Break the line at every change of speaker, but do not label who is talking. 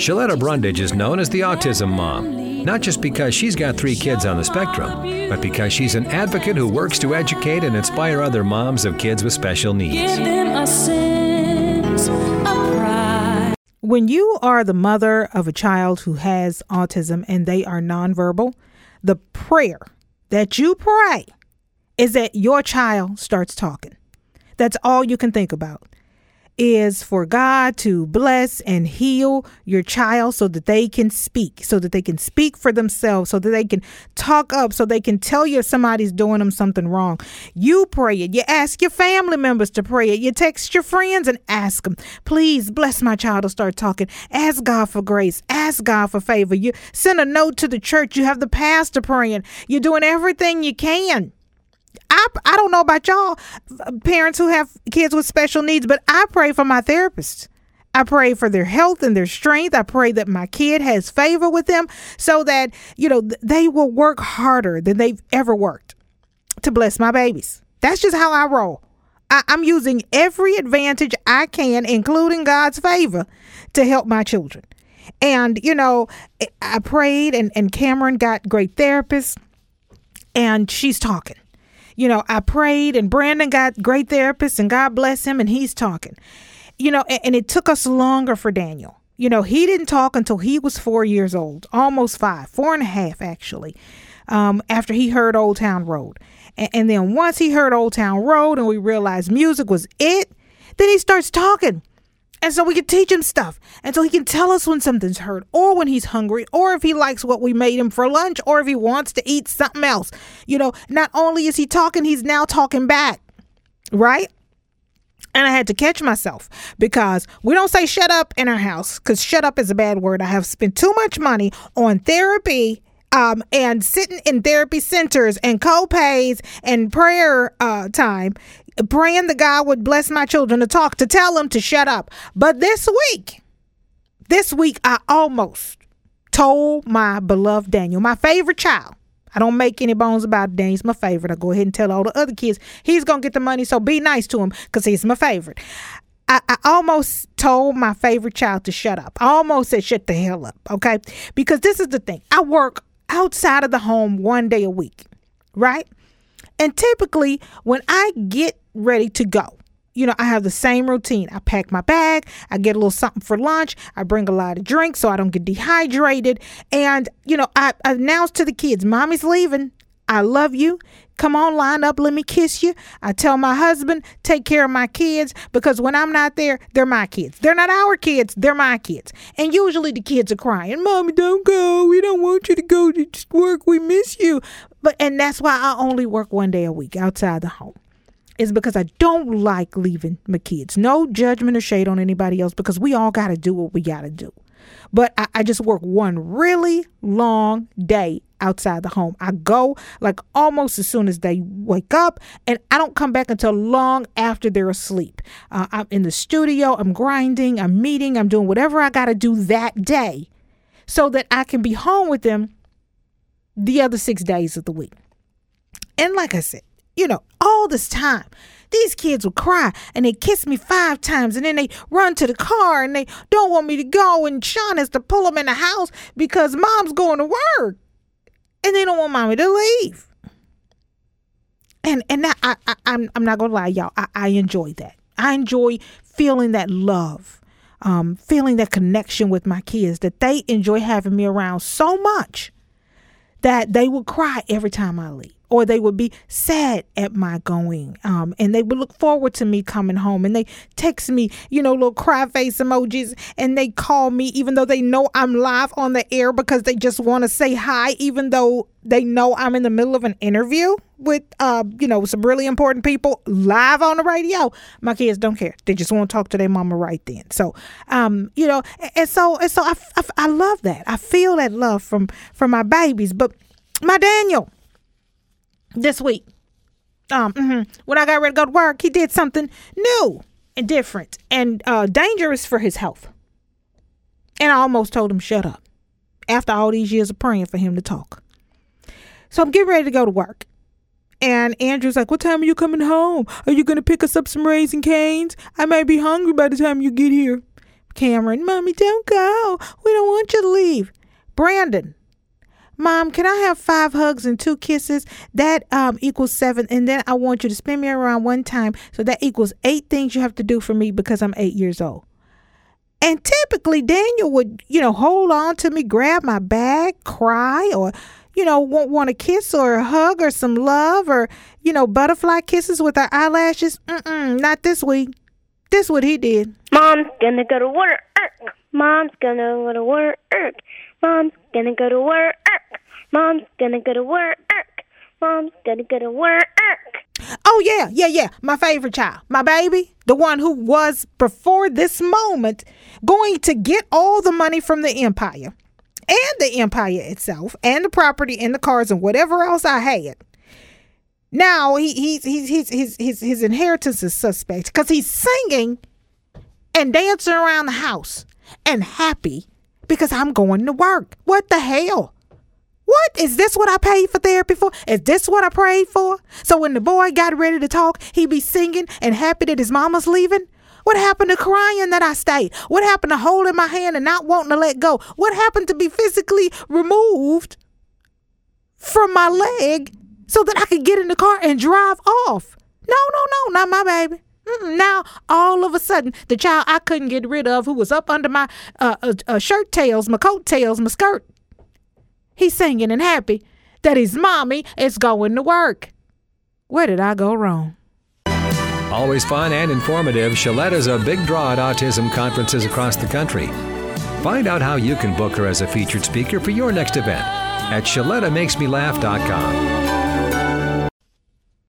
Shaletta Brundage is known as the Autism Mom, not just because she's got three kids on the spectrum, but because she's an advocate who works to educate and inspire other moms of kids with special needs.
When you are the mother of a child who has autism and they are nonverbal, the prayer that you pray is that your child starts talking. That's all you can think about is for God to bless and heal your child so that they can speak, so that they can speak for themselves, so that they can talk up, so they can tell you if somebody's doing them something wrong. You pray it. You ask your family members to pray it. You text your friends and ask them, please bless my child to start talking. Ask God for grace. Ask God for favor. You send a note to the church. You have the pastor praying. You're doing everything you can I, don't know about y'all parents who have kids with special needs, but I pray for my therapist. I pray for their health and their strength. I pray that my kid has favor with them so that, you know, they will work harder than they've ever worked to bless my babies. That's just how I roll. I, I'm using every advantage I can, including God's favor, to help my children. And, you know, I prayed and, and Cameron got great therapists and she's talking you know, I prayed and Brandon got great therapists and God bless him and he's talking. You know, and, and it took us longer for Daniel. You know, he didn't talk until he was four years old, almost five, four and a half actually, um, after he heard Old Town Road. And, and then once he heard Old Town Road and we realized music was it, then he starts talking. And so we can teach him stuff. And so he can tell us when something's hurt or when he's hungry or if he likes what we made him for lunch or if he wants to eat something else. You know, not only is he talking, he's now talking back. Right? And I had to catch myself because we don't say shut up in our house because shut up is a bad word. I have spent too much money on therapy um, and sitting in therapy centers and co-pays and prayer uh, time praying that God would bless my children to talk, to tell them to shut up. But this week, this week, I almost told my beloved Daniel, my favorite child. I don't make any bones about. Daniel's my favorite. I go ahead and tell all the other kids he's gonna get the money, so be nice to him because he's my favorite. I, I, almost told my favorite child to shut up. I almost said shut the hell up, okay? Because this is the thing. I work outside of the home one day a week, right? And typically, when I get ready to go. You know, I have the same routine. I pack my bag, I get a little something for lunch, I bring a lot of drinks so I don't get dehydrated. And, you know, I, I announce to the kids, Mommy's leaving. I love you. Come on, line up, let me kiss you. I tell my husband, take care of my kids because when I'm not there, they're my kids. They're not our kids, they're my kids. And usually the kids are crying, Mommy, don't go. We don't want you to go to work. We miss you. But and that's why I only work one day a week outside the home is because I don't like leaving my kids. No judgment or shade on anybody else because we all got to do what we got to do. But I, I, just work one really long day outside the home. I go like almost as soon as they wake up, and I don't come back until long after they're asleep. Uh, I'm in the studio, I'm grinding, I'm meeting, I'm doing whatever I got to do that day so that I can be home with them the other six days of the week. And like I said, you know, all this time. These kids will cry and they kiss me five times and then they run to the car and they don't want me to go and Sean has to pull them in the house because mom's going to work and they don't want mommy to leave. And and that, I, I I'm I'm not gonna lie, y'all. I, I enjoy that. I enjoy feeling that love, um, feeling that connection with my kids. That they enjoy having me around so much that they would cry every time I leave or they would be sad at my going. Um, and they would look forward to me coming home and they text me, you know, little cry face emojis and they call me even though they know I'm live on the air because they just want to say hi, even though they know I'm in the middle of an interview with, uh, you know, some really important people live on the radio. My kids don't care. They just want to talk to their mama right then. So, um, you know, and so, and so I, I, I love that. I feel that love from, from my babies, but my Daniel, this week. Um, mm-hmm, when I got ready to go to work, he did something new and different and uh, dangerous for his health. And I almost told him, shut up, after all these years of praying for him to talk. So I'm getting ready to go to work. And Andrew's like, What time are you coming home? Are you going to pick us up some Raising Cane's? I might be hungry by the time you get here. Cameron, Mommy, don't go. We don't want you to leave. Brandon, Mom, can I have five hugs and two kisses? That um, equals seven. And then I want you to spin me around one time. So that equals eight things you have to do for me because I'm eight years old. And typically, Daniel would, you know, hold on to me, grab my bag, cry, or, you know, want, want a kiss or a hug or some love or, you know, butterfly kisses with our eyelashes. Mm-mm, not this week. This what he did.
Mom's gonna go to work. Mom's gonna go to work. Mom's gonna go to work. Mom's gonna go to work. Mom's gonna go to work.
Oh, yeah, yeah, yeah. My favorite child, my baby, the one who was before this moment going to get all the money from the empire and the empire itself and the property and the cars and whatever else I had. Now he, he's, he's, he's, his, his, his inheritance is suspect because he's singing and dancing around the house and happy because I'm going to work. What the hell? What? Is this what I paid for therapy for? Is this what I prayed for? So when the boy got ready to talk, he be singing and happy that his mama's leaving? What happened to crying that I stayed? What happened to holding my hand and not wanting to let go? What happened to be physically removed from my leg so that I could get in the car and drive off? No, no, no, not my baby. Now, all of a sudden, the child I couldn't get rid of, who was up under my uh, uh, uh, shirt tails, my coat tails, my skirt, he's singing and happy that his mommy is going to work. Where did I go wrong?
Always fun and informative, Shaletta is a big draw at autism conferences across the country. Find out how you can book her as a featured speaker for your next event at ShalettaMakesMeLaugh.com.